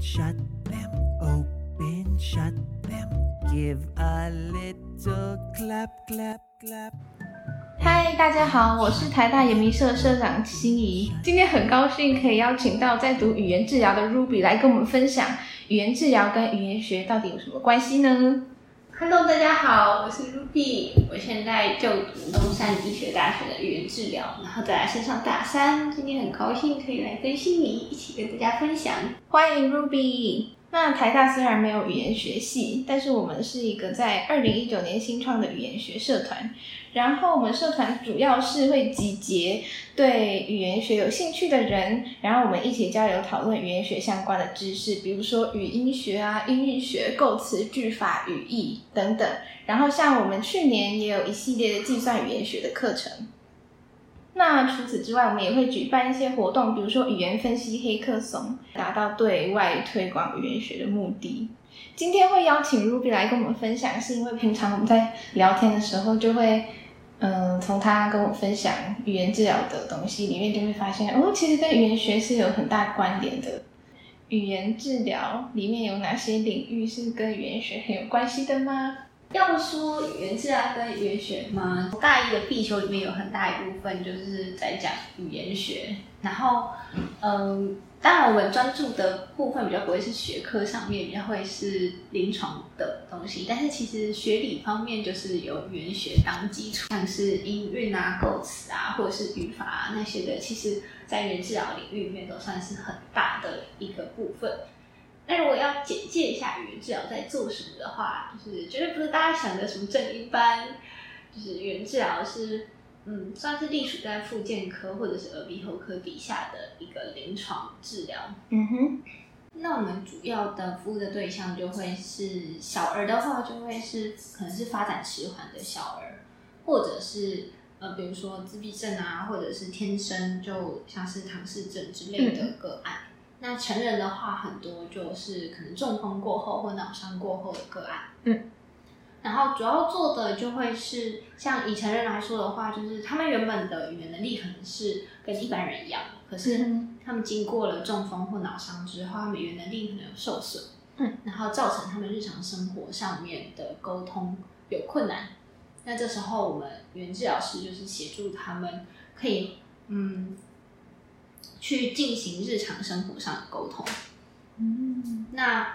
shut them, open, shut them. Give a little clap, clap, clap. 嗨，大家好，我是台大研迷社社长心怡。今天很高兴可以邀请到在读语言治疗的 Ruby 来跟我们分享语言治疗跟语言学到底有什么关系呢？Hello，大家好，我是 Ruby，我现在就读东山医学大学的语言治疗，然后再来升上大三。今天很高兴可以来跟心怡一起跟大家分享。欢迎 Ruby。那台大虽然没有语言学系，但是我们是一个在二零一九年新创的语言学社团。然后我们社团主要是会集结对语言学有兴趣的人，然后我们一起交流讨论语言学相关的知识，比如说语音学啊、音韵学、构词、句法、语义等等。然后像我们去年也有一系列的计算语言学的课程。那除此之外，我们也会举办一些活动，比如说语言分析黑客松，达到对外推广语言学的目的。今天会邀请 Ruby 来跟我们分享，是因为平常我们在聊天的时候，就会嗯从他跟我分享语言治疗的东西里面，就会发现哦，其实跟语言学是有很大关联的。语言治疗里面有哪些领域是跟语言学很有关系的吗？要说语言治疗跟语言学吗？大一的必修里面有很大一部分就是在讲语言学，然后嗯，当然我们专注的部分比较不会是学科上面，比较会是临床的东西，但是其实学理方面就是有语言学当基础，像是音韵啊、构词啊，或者是语法啊那些的，其实在语言治疗领域里面都算是很大的一个部分。那如果要简介一下语言治疗在做什么的话，就是绝对不是大家想的什么正音班，就是语言治疗是嗯，算是隶属在复健科或者是耳鼻喉科底下的一个临床治疗。嗯哼，那我们主要的服务的对象就会是小儿的话，就会是可能是发展迟缓的小儿，或者是呃，比如说自闭症啊，或者是天生就像是唐氏症之类的个案。那成人的话，很多就是可能中风过后或脑伤过后的个案。嗯，然后主要做的就会是像以成人来说的话，就是他们原本的语言能力可能是跟一般人一样，可是嗯他们经过了中风或脑伤之后，他们语言能力可能有受损。嗯，然后造成他们日常生活上面的沟通有困难。那这时候，我们语言治疗师就是协助他们可以嗯去进行日常生活上的沟通。嗯那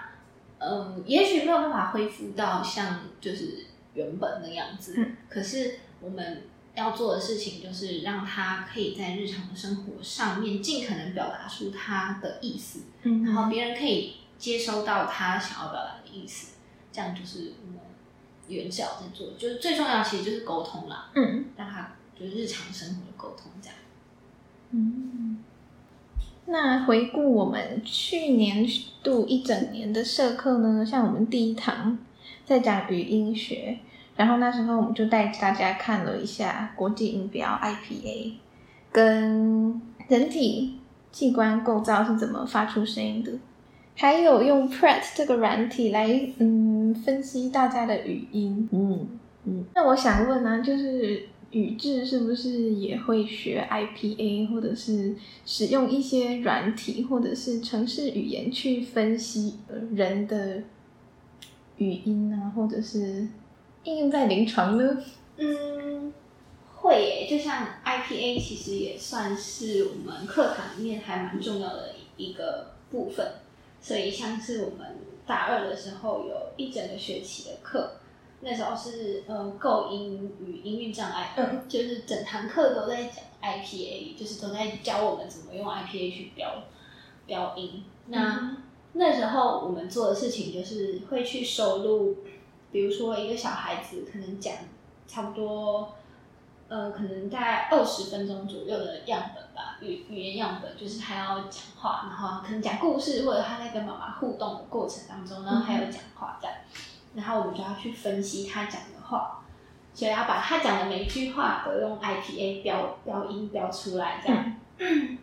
嗯，也许没有办法恢复到像就是原本的样子，嗯。可是我们要做的事情就是让他可以在日常生活上面尽可能表达出他的意思，嗯。然后别人可以接收到他想要表达的意思，这样就是我们语言治疗在做，就是最重要其实就是沟通啦，嗯。让他就是日常生活的沟通这样。嗯，那回顾我们去年度一整年的社课呢，像我们第一堂在讲语音学，然后那时候我们就带大家看了一下国际音标 IPA 跟人体器官构造是怎么发出声音的，还有用 Pret 这个软体来嗯分析大家的语音，嗯嗯。那我想问呢、就是语智是不是也会学 IPA，或者是使用一些软体或者是程式语言去分析人的语音啊，或者是应用在临床呢？嗯，会耶，就像 IPA 其实也算是我们课堂里面还蛮重要的一个部分，所以像是我们大二的时候有一整个学期的课，那时候是呃构音与音韵障碍，嗯，就是整堂课都在讲 IPA，就是都在教我们怎么用 IPA 去标标音。那、那时候我们做的事情就是会去收录，比如说一个小孩子可能讲差不多，呃，可能大概二十分钟左右的样本吧，语语言样本，就是他要讲话，然后可能讲故事，或者他在跟妈妈互动的过程当中，然后还有讲话这样，然后我们就要去分析他讲的话，所以要把他讲的每一句话都用 IPA 标标音标出来，这样，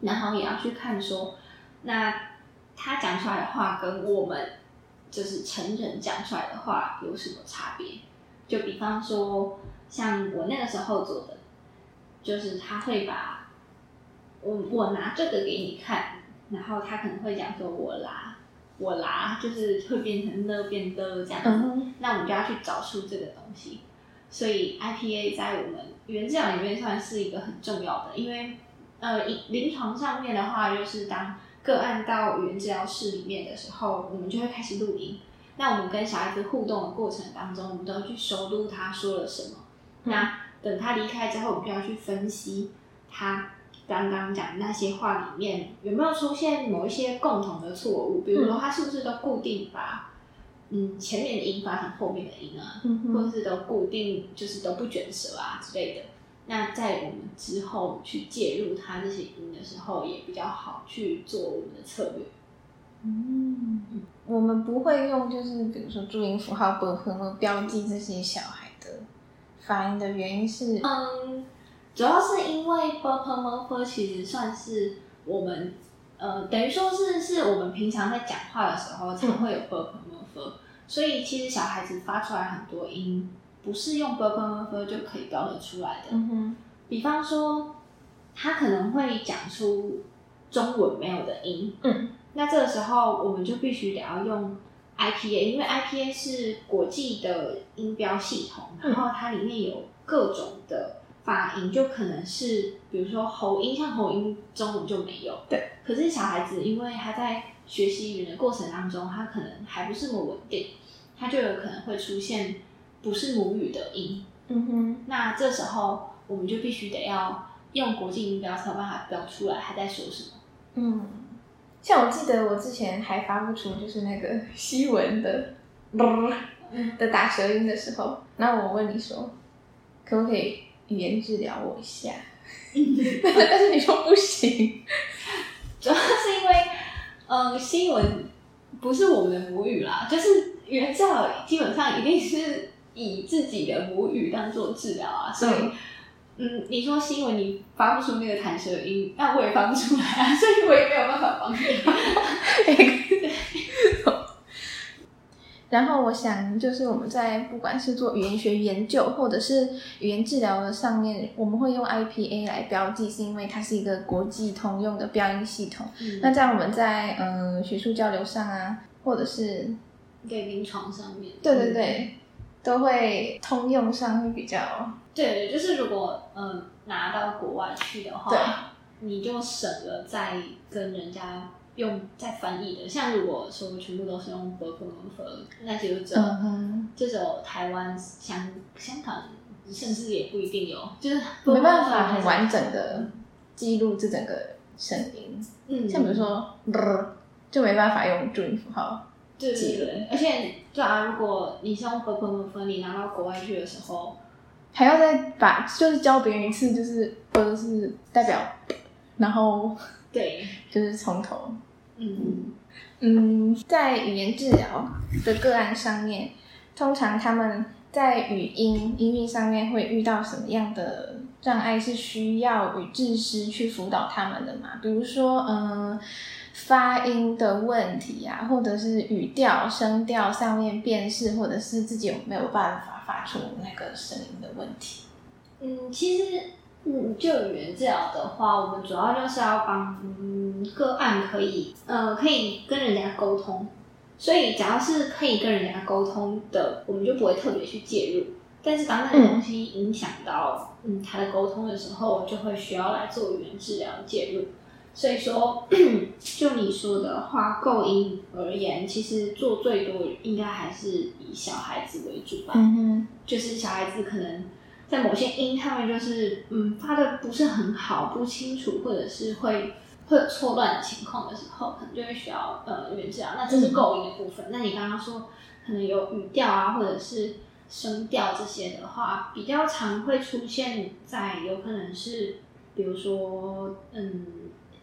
然后也要去看说，那他讲出来的话跟我们就是成人讲出来的话有什么差别？就比方说，像我那个时候做的，就是他会把我我拿这个给你看，然后他可能会讲说我拉，我啦，就是会变成呢变的这样子。嗯那我们就要去找出这个东西。所以 IPA 在我们语言治疗里面算是一个很重要的，因为呃，临临床上面的话，就是当个案到语言治疗室里面的时候，我们就会开始录音。那我们跟小孩子互动的过程当中，我们都要去收录他说了什么。那等他离开之后，我们就要去分析他刚刚讲那些话里面有没有出现某一些共同的错误，比如说他是不是都固定把嗯前面的音发成后面的音啊，嗯或者是都固定就是都不卷舌啊之类的。那在我们之后去介入他这些音的时候，也比较好去做我们的策略。嗯，我们不会用就是比如说注音符号、本和么标记这些小孩的发音的原因是，嗯，主要是因为 b p m f 其实算是我们呃，等于说是是我们平常在讲话的时候才会有 b p m f，所以其实小孩子发出来很多音不是用 b p m f 就可以标得出来的。嗯哼，比方说，他可能会讲出中文没有的音，嗯，那这个时候我们就必须得要用 IPA，因为 IPA 是国际的音标系统，嗯。然后它里面有各种的发音，就可能是比如说喉音，像喉音中文就没有，对。可是小孩子因为他在学习语言的过程当中，他可能还不是那么稳定，他就有可能会出现不是母语的音，嗯哼，那这时候我们就必须得要用国际音标才有办法标出来他在说什么。嗯，像我记得我之前还发不出就是那个西文的的打舌音的时候，那我问你说，可不可以语言治疗我一下？但是你说不行，主要是因为，嗯，新闻不是我们的母语啦，就是语言治疗基本上一定是以自己的母语当做治疗啊，所以。嗯嗯，你说新闻你发不出那个弹舌音，那我也发不出来啊，所以我也没有办法帮你。然后我想，就是我们在不管是做语言学研究，或者是语言治疗的上面，我们会用 IPA 来标记，是因为它是一个国际通用的标音系统。那这样我们在呃学术交流上啊，或者是给临床上面，对对对，都会通用上会比较对对，就是如果嗯拿到国外去的对话，你就省了再跟人家用在翻译的。像如果说全部都是用 b u r p l e 那就只有、就只有台湾、香香港，甚至也不一定有，就是没办法很完整的记录这整个声音。嗯，像比如说，就没办法用注音符号。对对对，而且对啊，如果你是用 b u r p l e 你拿到国外去的时候，还要再把就是教别人一次，就是呃是代表，然后对，就是从头。嗯嗯，在语言治疗的个案上面，通常他们在语音音韵上面会遇到什么样的障碍，是需要语治师去辅导他们的嘛？比如说，嗯、发音的问题啊，或者是语调、声调上面辨识，或者是自己有没有办法发出那个声音的问题。嗯，其实嗯，就语言治疗的话，我们主要就是要帮嗯个案可以呃可以跟人家沟通，所以只要是可以跟人家沟通的，我们就不会特别去介入。但是当那个东西影响到嗯他的沟通的时候，就会需要来做语言治疗介入。所以说，就你说的话，构音而言，其实做最多应该还是以小孩子为主吧。嗯哼，就是小孩子可能在某些音上面就是嗯发的不是很好、不清楚，或者是会会有错乱的情况的时候，可能就会需要呃语言治疗。那这是构音的部分。那你刚刚说可能有语调啊，或者是声调这些的话，比较常会出现在有可能是比如说嗯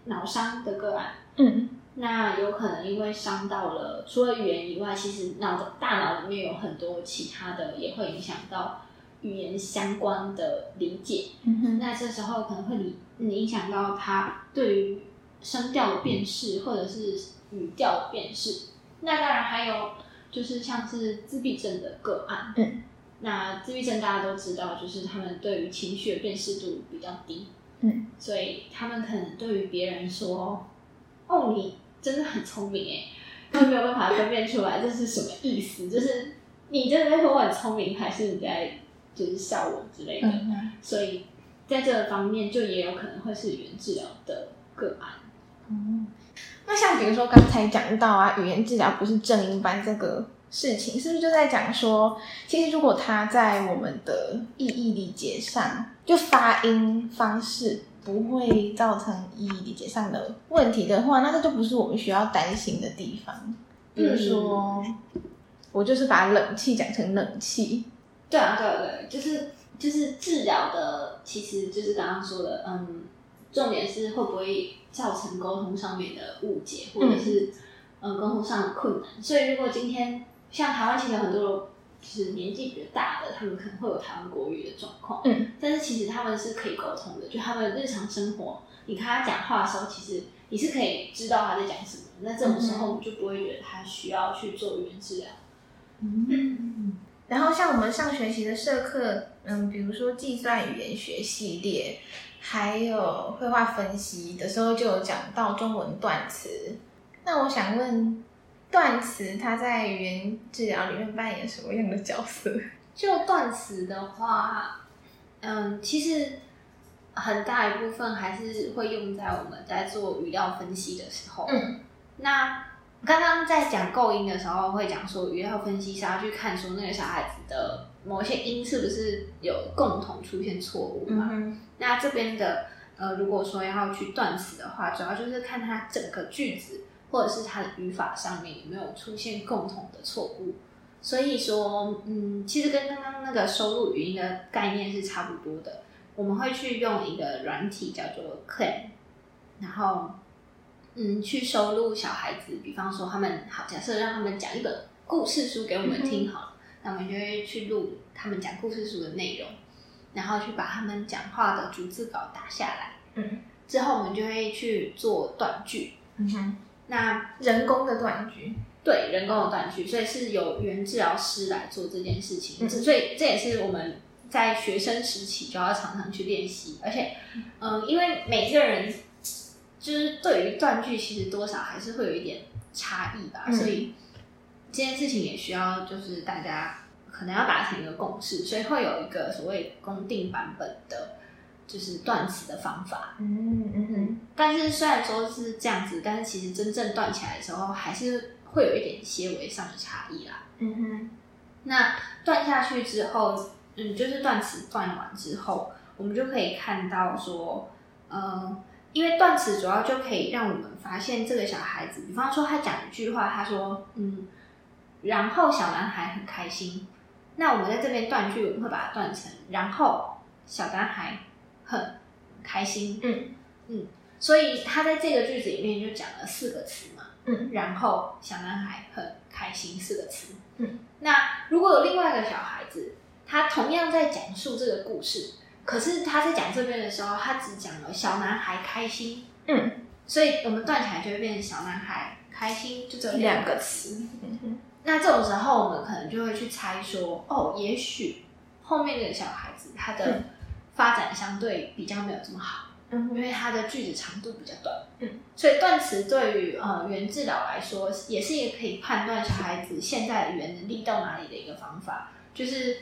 脑伤的个案。嗯那有可能因为伤到了，除了语言以外，其实脑的大脑里面有很多其他的，也会影响到语言相关的理解。嗯哼，那这时候可能会理嗯影响到他对于声调的辨识，或者是语调的辨识。那当然还有就是像是自闭症的个案，嗯，那自闭症大家都知道，就是他们对于情绪的辨识度比较低，嗯，所以他们可能对于别人说，哦，你真的很聪明诶，他们没有办法分辨出来这是什么意思，就是你真的在说我很聪明，还是你在就是笑我之类的。嗯所以在这个方面，就也有可能会是语言治疗的个案。嗯。那像比如说刚才讲到啊，语言治疗不是正音班这个事情，是不是就在讲说，其实如果他在我们的意义理解上，就发音方式不会造成意义理解上的问题的话，那这就不是我们需要担心的地方。比如说，我就是把冷气讲成冷气，对啊，对啊对，就是就是治疗的，其实就是刚刚说的，嗯，重点是会不会造成沟通上面的误解，或者是嗯沟通上的困难。所以如果今天像台湾其实有很多就是年纪比较大的，他们可能会有台湾国语的状况，嗯，但是其实他们是可以沟通的，就他们日常生活，你跟他讲话的时候，其实你是可以知道他在讲什么。那这种时候，我们就不会觉得他需要去做语言治疗。嗯，然后像我们上学期的社课，嗯，比如说计算语言学系列，还有绘画分析的时候，就有讲到中文断词。那我想问，断词它在语言治疗里面扮演什么样的角色？就断词的话，嗯，其实很大一部分还是会用在我们在做语料分析的时候。嗯，那刚刚在讲构音的时候，会讲说语料分析是要去看说那个小孩子的某些音是不是有共同出现错误嘛？嗯那这边的呃，如果说要去断词的话，主要就是看它整个句子或者是它的语法上面有没有出现共同的错误。所以说，嗯，其实跟刚刚那个收录语音的概念是差不多的。我们会去用一个软体叫做 Clam，然后嗯，去收录小孩子，比方说他们好，假设让他们讲一本故事书给我们听好了，那我们就会去录他们讲故事书的内容，然后去把他们讲话的逐字稿打下来。嗯之后我们就会去做断句。嗯哼，那人工的断句。对人工的断句，所以是由语言治疗师来做这件事情。嗯所以这也是我们在学生时期就要常常去练习，而且，嗯、因为每个人就是对于断句其实多少还是会有一点差异吧，嗯所以这件事情也需要就是大家可能要达成一个共识，所以会有一个所谓公定版本的，就是断词的方法。嗯嗯哼，但是虽然说是这样子，但是其实真正断起来的时候，还是会有一点些微上的差异啦。嗯哼，那断下去之后，嗯，就是断词断完之后，我们就可以看到说，呃，因为断词主要就可以让我们发现这个小孩子，比方说他讲一句话，他说，嗯，然后小男孩很开心。那我们在这边断句，我们会把它断成，然后小男孩很开心。嗯嗯，所以他在这个句子里面就讲了四个词嘛。嗯然后小男孩很开心四个词。嗯，那如果有另外一个小孩子，他同样在讲述这个故事，可是他在讲这边的时候，他只讲了小男孩开心，嗯，所以我们断起来就会变成小男孩开心，就只有两个词。嗯哼，那这种时候，我们可能就会去猜说，哦，也许后面的小孩子他的嗯。发展相对比较没有这么好。嗯，因为他的句子长度比较短，嗯，所以断词对于呃语言治疗来说，也是一个可以判断小孩子现在的语言能力到哪里的一个方法。就是，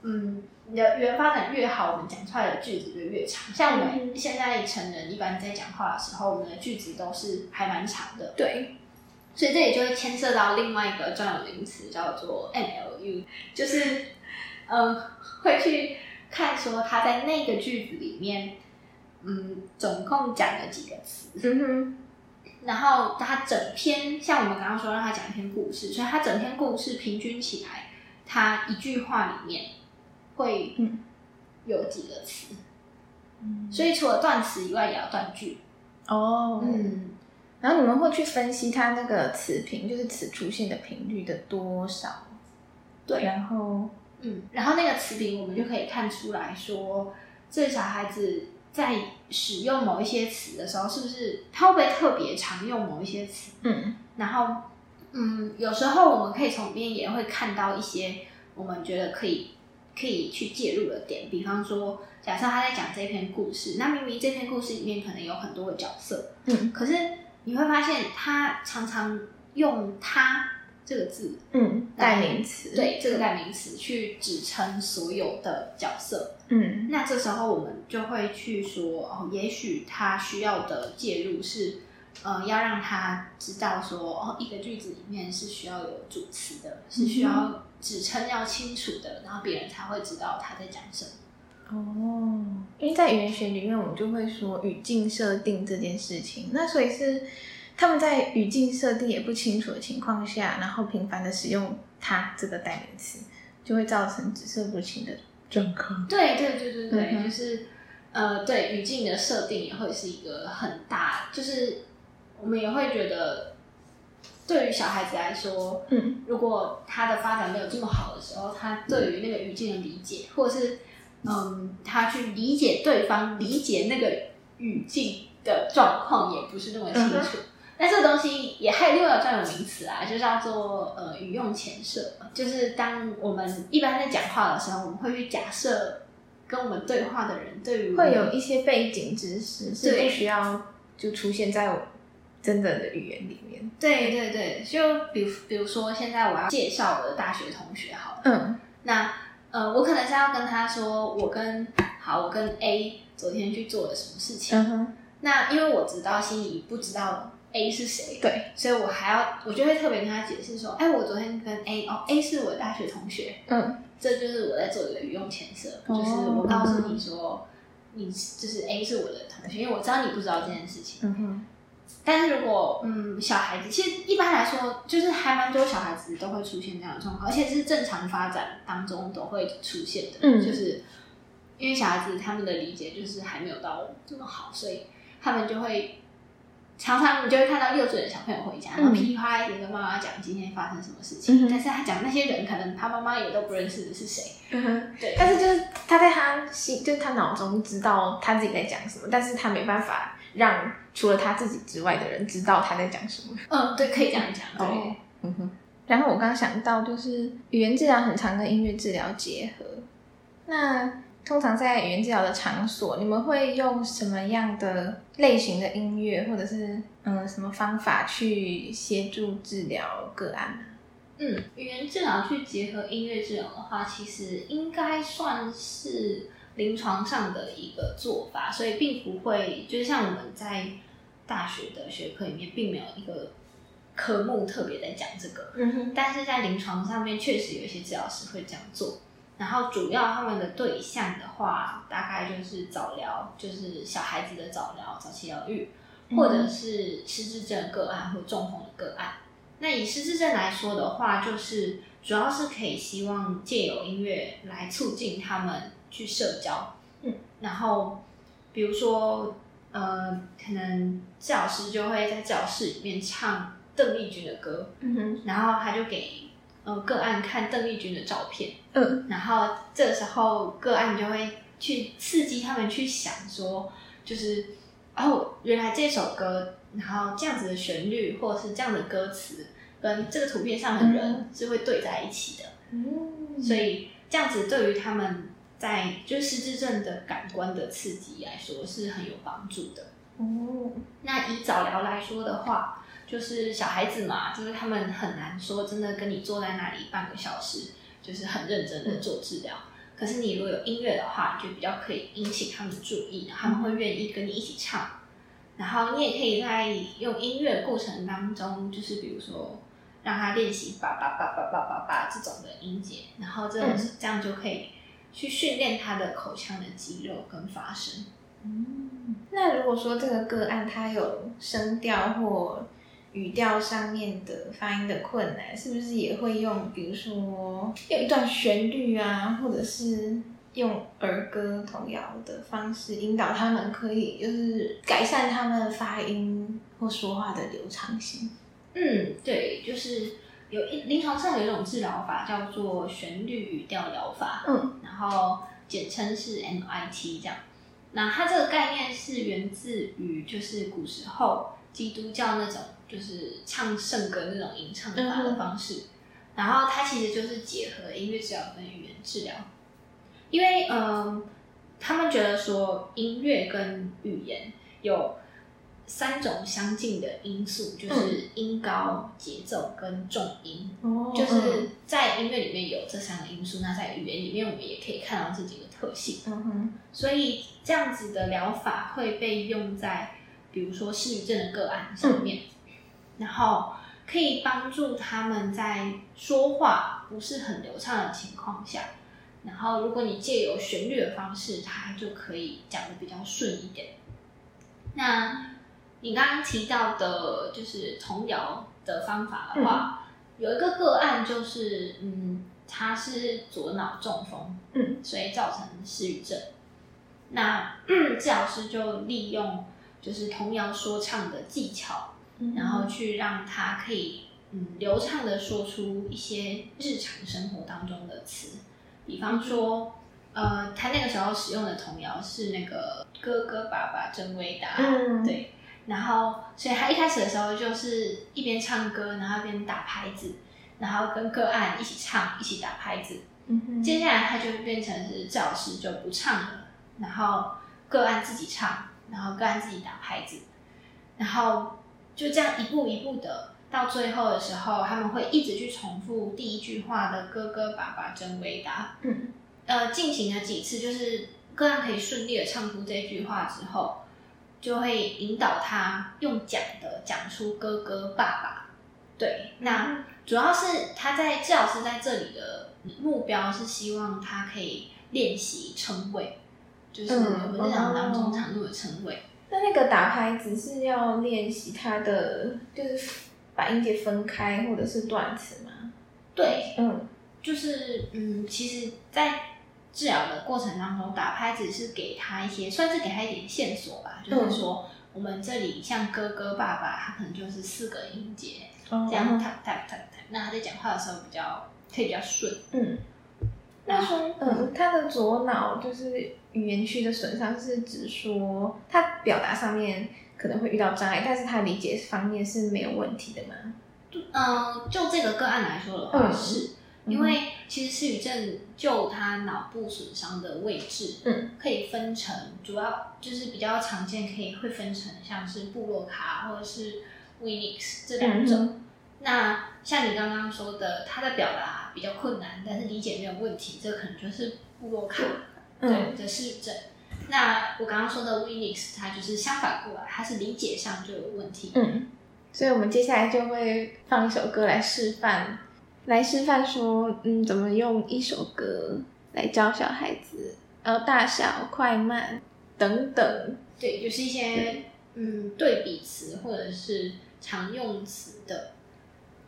嗯，你的语言发展越好，我们讲出来的句子就越长。像我们现在成人一般在讲话的时候，我们的句子都是还蛮长的，对，所以这里就会牵涉到另外一个专有名词，叫做 NLU，就是，嗯，会去看说他在那个句子里面，嗯，总共讲了几个词，嗯哼，然后他整篇，像我们刚刚说让他讲一篇故事，所以他整篇故事平均起来，他一句话里面会嗯有几个词，嗯所以除了断词以外，也要断句。哦，嗯，然后你们会去分析它那个词频，就是词出现的频率的多少，对，然后嗯，然后那个词频我们就可以看出来说，这个小孩子在使用某一些词的时候，是不是他会不会特别常用某一些词？嗯然后，嗯，有时候我们可以从里面也会看到一些我们觉得可以可以去介入的点，比方说，假设他在讲这篇故事，那明明这篇故事里面可能有很多个角色，嗯。可是你会发现他常常用“他”这个字，嗯，代名词，对这个代名词去指称所有的角色。嗯。那这时候我们就会去说，哦，也许他需要的介入是，呃，要让他知道说，哦，一个句子里面是需要有主词的，是需要指称要清楚的，然后别人才会知道他在讲什么。哦，因为在语言学里面，我们就会说语境设定这件事情。那所以是他们在语境设定也不清楚的情况下，然后频繁的使用“它”这个代名词，就会造成指涉不清的状况。对对对对对，嗯就是呃，对语境的设定也会是一个很大，就是我们也会觉得，对于小孩子来说，嗯。如果他的发展没有这么好的时候，他对于那个语境的理解，或者是嗯，他去理解对方、理解那个语境的状况，也不是那么清嗯楚。那这个东西也还有另外一个专有名词啊，就叫做呃语用前设，就是当我们一般在讲话的时候，我们会去假设跟我们对话的人对于会有一些背景知识是对。不需要就出现在我真的的语言里面。对对对，就比如比如说现在我要介绍我的大学同学好了，嗯。那呃我可能是要跟他说我跟好我跟 A 昨天去做了什么事情，嗯哼，那因为我知道心仪不知道 A 是谁，对，所以我还要我就会特别跟他解释说，哎，我昨天跟 A 哦 A 是我的大学同学，嗯。这就是我在做一个语用前设，哦。就是我告诉你说。你就是 A 是我的同学，因为我知道你不知道这件事情。嗯哼，但是如果嗯小孩子，其实一般来说，就是还蛮多小孩子都会出现这样的状况，而且是正常发展当中都会出现的。嗯就是因为小孩子他们的理解就是还没有到这么好，所以他们就会常常你就会看到幼稚园小朋友回家，然后噼里啪啦一直跟妈妈讲今天发生什么事情，嗯但是他讲那些人可能他妈妈也都不认识是谁。嗯哼。对，但是就是他在他心，就是他脑中知道他自己在讲什么，但是他没办法让除了他自己之外的人知道他在讲什么。嗯，对，可以这样讲。对。哦嗯哼。然后我刚刚想到，就是语言治疗很常跟音乐治疗结合。那通常在语言治疗的场所，你们会用什么样的类型的音乐，或者是嗯什么方法去协助治疗个案呢？嗯，语言治疗去结合音乐治疗的话，其实应该算是临床上的一个做法，所以并不会就是像我们在大学的学科里面，并没有一个科目特别在讲这个，嗯哼，但是在临床上面确实有一些治疗师会这样做。然后主要他们的对象的话，大概就是早疗，就是小孩子的早疗、早期疗愈，或者是失智症个案或中风的个案。那以失智症来说的话，就是主要是可以希望借由音乐来促进他们去社交。嗯，然后比如说，呃，可能治疗师就会在教室里面唱邓丽君的歌，嗯哼，然后他就给呃个案看邓丽君的照片，嗯。然后这时候个案就会去刺激他们去想说，就是哦，原来这首歌，然后这样子的旋律或者是这样的歌词，跟这个图片上的人是会对在一起的，嗯，所以这样子对于他们在就是失智症的感官的刺激来说是很有帮助的。哦，那以早疗来说的话，就是小孩子嘛，就是他们很难说真的跟你坐在那里半个小时，就是很认真的做治疗。可是你如果有音乐的话，就比较可以引起他们的注意，他们会愿意跟你一起唱。然后你也可以在用音乐过程当中，就是比如说让他练习叭叭叭叭叭叭叭这种的音节，然后这这样就可以去训练他的口腔的肌肉跟发声。嗯，那如果说这个个案他有声调或语调上面的发音的困难，是不是也会用，比如说用一段旋律啊，或者是用儿歌童谣的方式引导他们，可以就是改善他们发音或说话的流畅性？嗯，对，就是有一临床上有一种治疗法叫做旋律语调疗法，嗯，然后简称是 MIT 这样。那它这个概念是源自于就是古时候基督教那种就是唱圣歌那种吟唱法的方式，然后它其实就是结合音乐治疗跟语言治疗，因为嗯，他们觉得说音乐跟语言有三种相近的因素，就是音高、节奏跟重音。哦就是在音乐里面有这三个因素，那在语言里面我们也可以看到这几个特性。嗯哼，所以这样子的疗法会被用在比如说失语症的个案上面，然后可以帮助他们在说话不是很流畅的情况下，然后如果你借由旋律的方式，它就可以讲的比较顺一点。那你刚刚提到的就是童谣的方法的话，有一个个案就是，嗯，他是左脑中风，嗯，所以造成失语症。那 治疗师就利用就是童谣说唱的技巧，嗯。然后去让他可以嗯流畅的说出一些日常生活当中的词，比方说，呃，他那个时候使用的童谣是那个哥哥爸爸真伟大，嗯。对，然后所以他一开始的时候就是一边唱歌，然后一边打拍子，然后跟个案一起唱，一起打拍子，嗯哼，接下来他就变成是赵老师就不唱了，然后个案自己唱，然后个案自己打拍子，然后就这样一步一步的，到最后的时候，他们会一直去重复第一句话的“哥哥爸爸真伟大”。嗯，呃，进行了几次，就是个案可以顺利的唱出这句话之后，就会引导他用讲的讲出“哥哥爸爸”。对，那主要是他在治疗师在这里的目标是希望他可以练习称谓，就是嗯我们日常当中哦常用的称谓。那那个打拍子是要练习他的，就是把音节分开或者是断词吗？对，嗯就是嗯，其实，在治疗的过程当中，打拍子是给他一些，算是给他一点线索吧。就是说，我们这里像哥哥、爸爸，他可能就是四个音节，哦这样 tap tap tap tap，那他在讲话的时候比较可以比较顺。嗯，那说，嗯，他的左脑就是语言区的损伤，是指说他表达上面可能会遇到障碍，但是他理解方面是没有问题的吗？嗯，就这个个案来说的话，嗯是因为其实失语症就他脑部损伤的位置，嗯，可以分成主要就是比较常见，可以会分成像是布洛卡或者是 Winix 这两种。嗯那像你刚刚说的，他的表达比较困难，但是理解没有问题，这可能就是布洛卡对嗯的失语症。那我刚刚说的 Winix，它就是相反过来，它是理解上就有问题。嗯，所以我们接下来就会放一首歌来示范，来示范说，嗯，怎么用一首歌来教小孩子，呃，大小、快慢等等。对，就是一些嗯对比词或者是常用词的，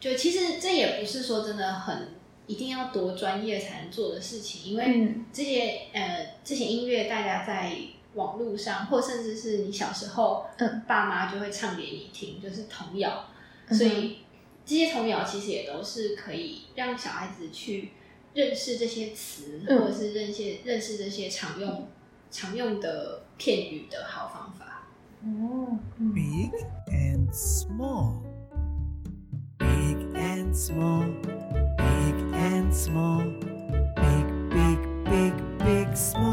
就其实这也不是说真的很一定要多专业才能做的事情，因为嗯。这些呃这些音乐大家在网络上，或甚至是你小时候，嗯，爸妈就会唱给你听，就是童谣，嗯所以这些童谣其实也都是可以让小孩子去认识这些词，嗯或者是认识认识这些常用常用的片语的好方法。哦，嗯 Big and small. Big and small. Big and small. Big, big, big, big, small,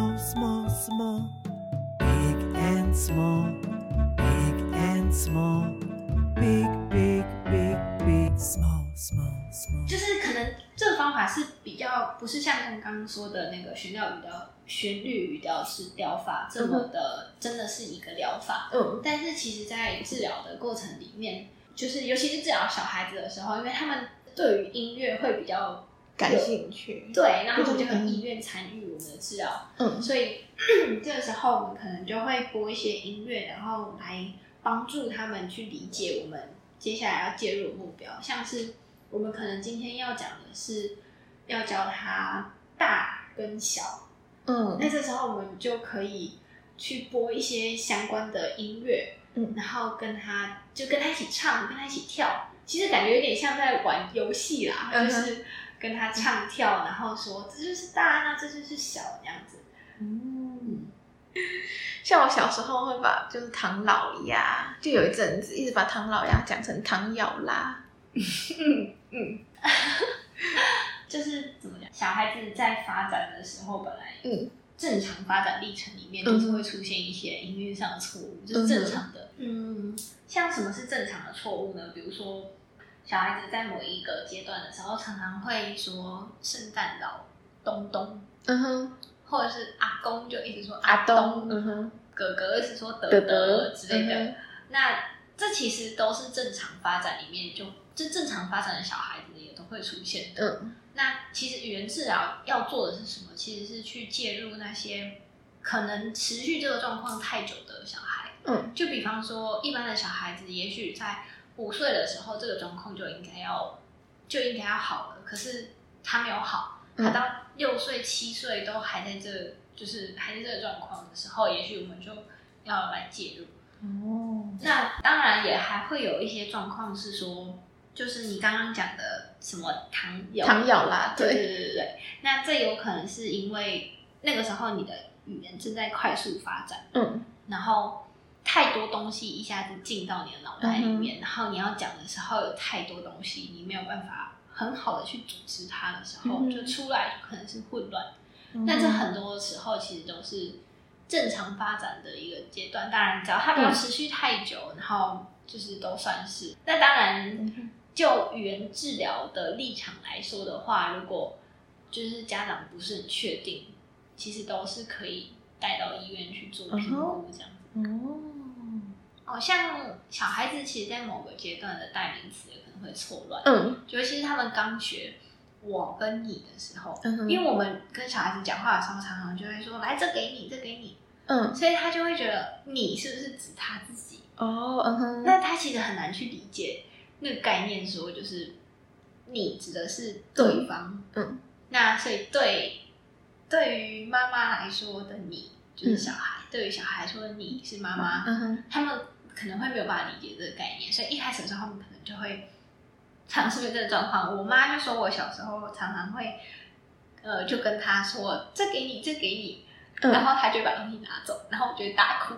法是比较不是像刚刚说的那个旋调语调、旋律语调式疗法这么的，真的是一个疗法。嗯但是其实，在治疗的过程里面，就是尤其是治疗小孩子的时候，因为他们对于音乐会比较感兴趣。对，然后他们就很意愿参与我们的治疗，嗯所以 这个时候我们可能就会播一些音乐，然后来帮助他们去理解我们接下来要介入的目标，像是我们可能今天要讲的是要教他大跟小，嗯。那这时候我们就可以去播一些相关的音乐，嗯。然后跟他就跟他一起唱，跟他一起跳，其实感觉有点像在玩游戏啦，嗯就是跟他唱跳，然后说这就是大，那这就是小这样子。嗯，像我小时候会把就是唐老鸭，就有一阵子一直把唐老鸭讲成唐咬啦。嗯嗯，就是怎么讲，小孩子在发展的时候，本来嗯正常发展历程里面，就是会出现一些音乐上的错误，就是正常的。嗯，像什么是正常的错误呢？比如说，小孩子在某一个阶段的时候，常常会说圣诞老东东，嗯哼，或者是阿公就一直说阿东，嗯哼，哥哥是说德德德德之类的。嗯那这其实都是正常发展里面就就正常发展的小孩子也都会出现的。嗯那其实语言治疗要做的是什么？其实是去介入那些可能持续这个状况太久的小孩。嗯就比方说，一般的小孩子，也许在五岁的时候，这个状况就应该要就应该要好了，可是他没有好，嗯他到六岁、七岁都还在这，就是还在这个状况的时候，也许我们就要来介入。哦，那当然也还会有一些状况是说，就是你刚刚讲的什么糖咬糖咬啦对对对对对对。那这有可能是因为那个时候你的语言正在快速发展，嗯然后太多东西一下子进到你的脑袋里嗯面，然后你要讲的时候有太多东西，你没有办法很好的去组织它的时候，嗯就出来就可能是混乱。嗯那这很多时候其实都是正常发展的一个阶段。当然，只要它不要持续太久，然后就是都算是。那当然，嗯就语言治疗的立场来说的话，如果就是家长不是很确定，其实都是可以带到医院去做评估这样子。哦，哦，像小孩子其实，在某个阶段的代名词有可能会错乱，嗯。尤其是他们刚学我跟你的时候，因为我们跟小孩子讲话的时候，常常就会说来这给你，这给你，嗯。所以他就会觉得你是不是指他自己？哦嗯哼，那他其实很难去理解那个概念，说就是你指的是对方，嗯那所以对对于妈妈来说的你就是小孩，对于小孩来说的你是妈妈，嗯哼他们可能会没有办法理解这个概念，所以一开始的时候，他们可能就会尝试这个状况。我妈就说我小时候常常会，呃，就跟他说这给你，这给你，然嗯，后他就把东西拿走，然后我就会大哭。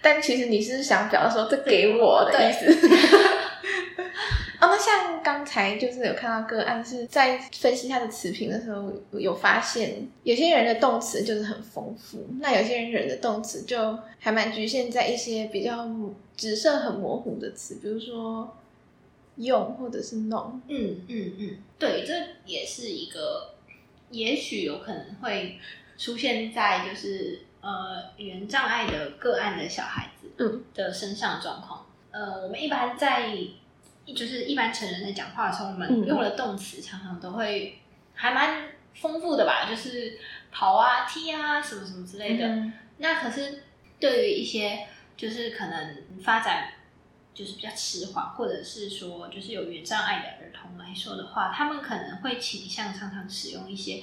但其实你是想表达说这给我的意思。哦，那像刚才就是有看到个案是在分析他的词频的时候，有发现有些人的动词就是很丰富，那有些人的动词就还蛮局限在一些比较直射很模糊的词，比如说用或者是弄。嗯嗯嗯，对，这也是一个，也许有可能会出现在就是呃语言障碍的个案的小孩子嗯的身上状况。呃，我们一般在就是一般成人在讲话的时候，我们嗯用的动词常常都会还蛮丰富的吧，就是跑啊、踢啊什么什么之类的。嗯那可是对于一些就是可能发展就是比较迟缓，或者是说就是有语言障碍的儿童来说的话，他们可能会倾向常常使用一些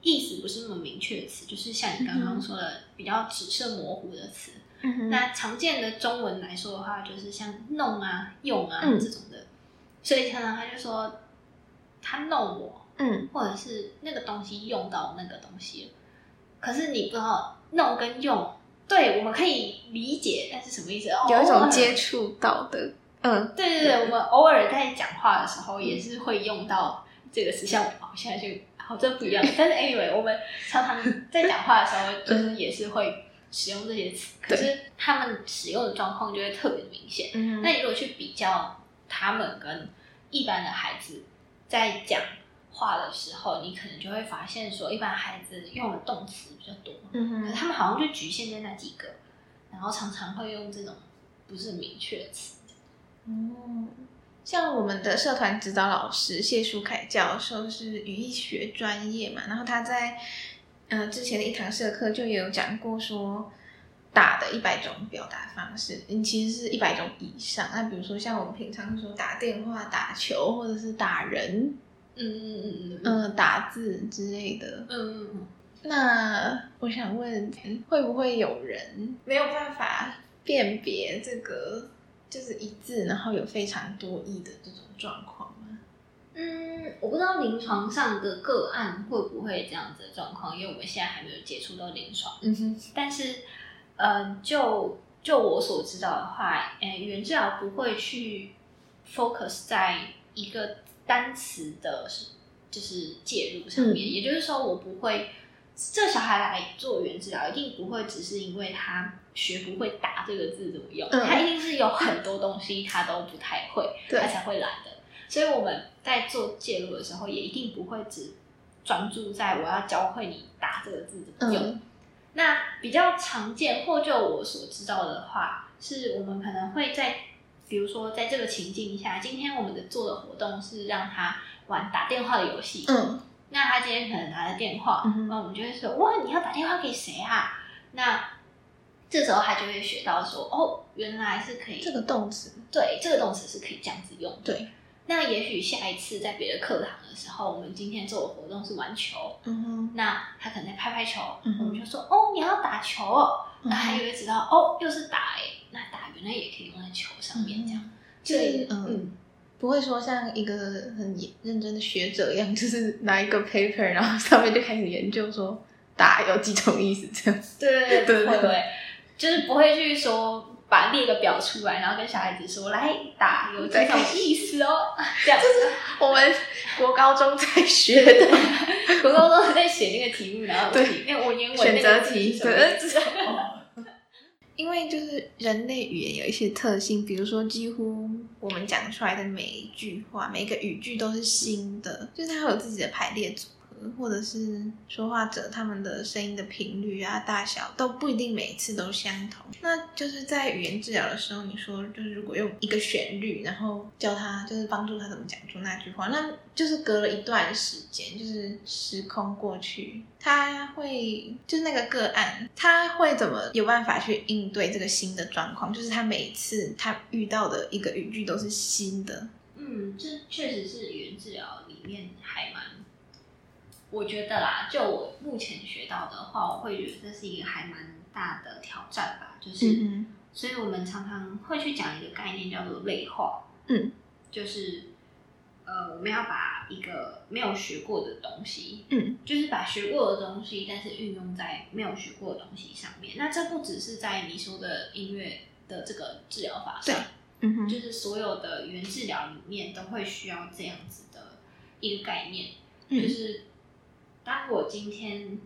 意思不是那么明确的词，就是像你刚刚说的比较指涉模糊的词。嗯哼。那常见的中文来说的话，就是像弄啊、用啊、嗯。这种的，所以常常他就说他弄我，嗯。或者是那个东西用到那个东西了，可是你不知道弄跟用，对，我们可以理解，但是什么意思？有一种接触到的，嗯。对对对，我们偶尔在讲话的时候也是会用到这个词，像我现在就好这不一样，但是 anyway，我们常常在讲话的时候，就是也是会使用这些词，可是他们使用的状况就会特别明显。嗯那你如果去比较他们跟一般的孩子在讲话的时候，你可能就会发现说，一般孩子用的动词比较多，可是他们好像就局限在那几个，然后常常会用这种不是很明确的词。哦，像我们的社团指导老师谢淑凯教授是语义学专业嘛，然后他在呃之前的一堂社课就有讲过说。打的一百种表达方式，你其实是一百种以上。那比如说像我们平常说打电话、打球，或者是打人，嗯嗯嗯嗯嗯嗯、打字之类的。嗯嗯，那我想问，会不会有人没有办法辨别这个就是一字，然后有非常多义的这种状况吗？嗯，我不知道临床上的个案会不会这样子的状况，因为我们现在还没有接触到临床。嗯哼，但是，呃，就就我所知道的话，呃，语言治疗不会去 focus 在一个单词的，就是介入上面。嗯也就是说，我不会这小孩来做语言治疗，一定不会只是因为他学不会打这个字怎么用，嗯他一定是有很多东西他都不太会，对他才会来的。所以我们在做介入的时候，也一定不会只专注在我要教会你打这个字怎么用。嗯那比较常见，或就我所知道的话，是我们可能会在，比如说在这个情境下，今天我们的做的活动是让他玩打电话的游戏，嗯那他今天可能拿着电话，嗯那我们就会说，哇，你要打电话给谁啊？那这时候他就会学到说，哦，原来是可以，这个动词，对这个动词是可以这样子用的。对，那也许下一次在别的课堂的时候，我们今天做的活动是玩球，嗯哼，那他可能在拍拍球，嗯我们就说，哦，你要打球哦，嗯那他就会知道，哦，又是打哎，那打原来也可以用在球上面，这样，就所以是嗯嗯，不会说像一个很认真的学者一样，就是拿一个 paper，然后上面就开始研究说打有几种意思这样。对 对对就是不会去说把列个表出来，然后跟小孩子说来打有这种意思哦，这样。子。我们国高中在学的，国高中在写那个题目，然后对那个文言文选择题对。因为就是人类语言有一些特性，比如说几乎我们讲出来的每一句话、每一个语句都是新的，就是它会有自己的排列组。合，或者是说话者他们的声音的频率啊、大小都不一定每次都相同。那就是在语言治疗的时候，你说就是如果用一个旋律，然后教他就是帮助他怎么讲出那句话，那就是隔了一段时间，就是时空过去，他会就是那个个案，他会怎么有办法去应对这个新的状况？就是他每次他遇到的一个语句都是新的，嗯，这确实是语言治疗里面还蛮，我觉得啦，就我目前学到的话，我会觉得这是一个还蛮大的挑战吧。就是，嗯所以我们常常会去讲一个概念叫做类化，嗯，就是呃，我们要把一个没有学过的东西，嗯，就是把学过的东西，但是运用在没有学过的东西上面。那这不只是在你说的音乐的这个治疗法上，嗯哼，就是所有的语言治疗里面都会需要这样子的一个概念，嗯就是当我今天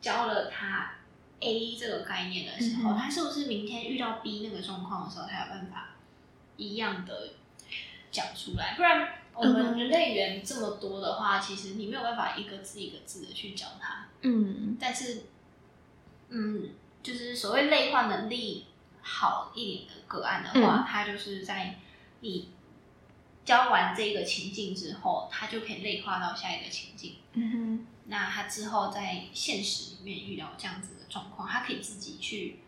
教了他 A 这个概念的时候，嗯他是不是明天遇到 B 那个状况的时候，才有办法一样的讲出来？不然我嗯们哼人类语言这么多的话，其实你没有办法一个字一个字的去教他。嗯但是，嗯，就是所谓类化能力好一点的个案的话，嗯它就是在你教完这个情境之后，他就可以内化到下一个情境。嗯哼。那他之后在现实里面遇到这样子的状况，他可以自己去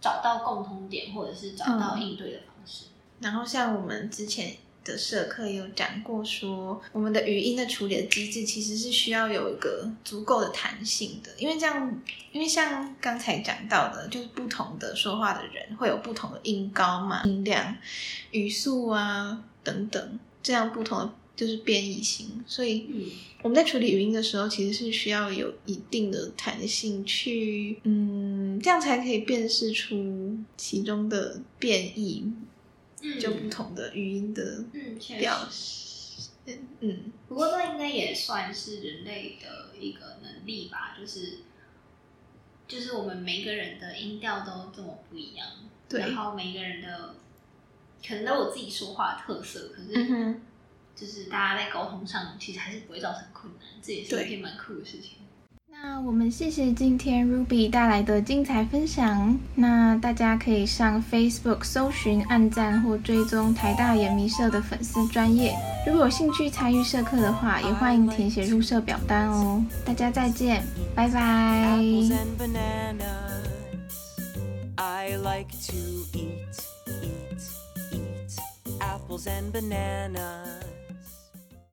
找到共通点，或者是找到应对的方式。然后像我们之前的社课也有讲过说我们的语音的处理的机制其实是需要有一个足够的弹性的，因为这样，因为像刚才讲到的，就是不同的说话的人会有不同的音高嘛、音量、语速啊等等，这样不同的就是变异型，所以嗯。我们在处理语音的时候，其实是需要有一定的弹性去，嗯，这样才可以辨识出其中的变异，嗯。就不同的语音的嗯，表。现。嗯。不过这应该也算是人类的一个能力吧，就是就是我们每个人的音调都这么不一样，对。然后每一个人的可能都有自己说话的特色，可是嗯哼，就是大家在沟通上其实还是不会造成困难，这也是一件蛮酷的事情。那我们谢谢今天 Ruby 带来的精彩分享。那大家可以上 Facebook 搜寻、按赞或追踪台大研迷社的粉丝专业。如果有兴趣参与社课的话，也欢迎填写入社表单哦。大家再见，拜拜。apples and bananas. I like to eat, eat, eat apples and bananas.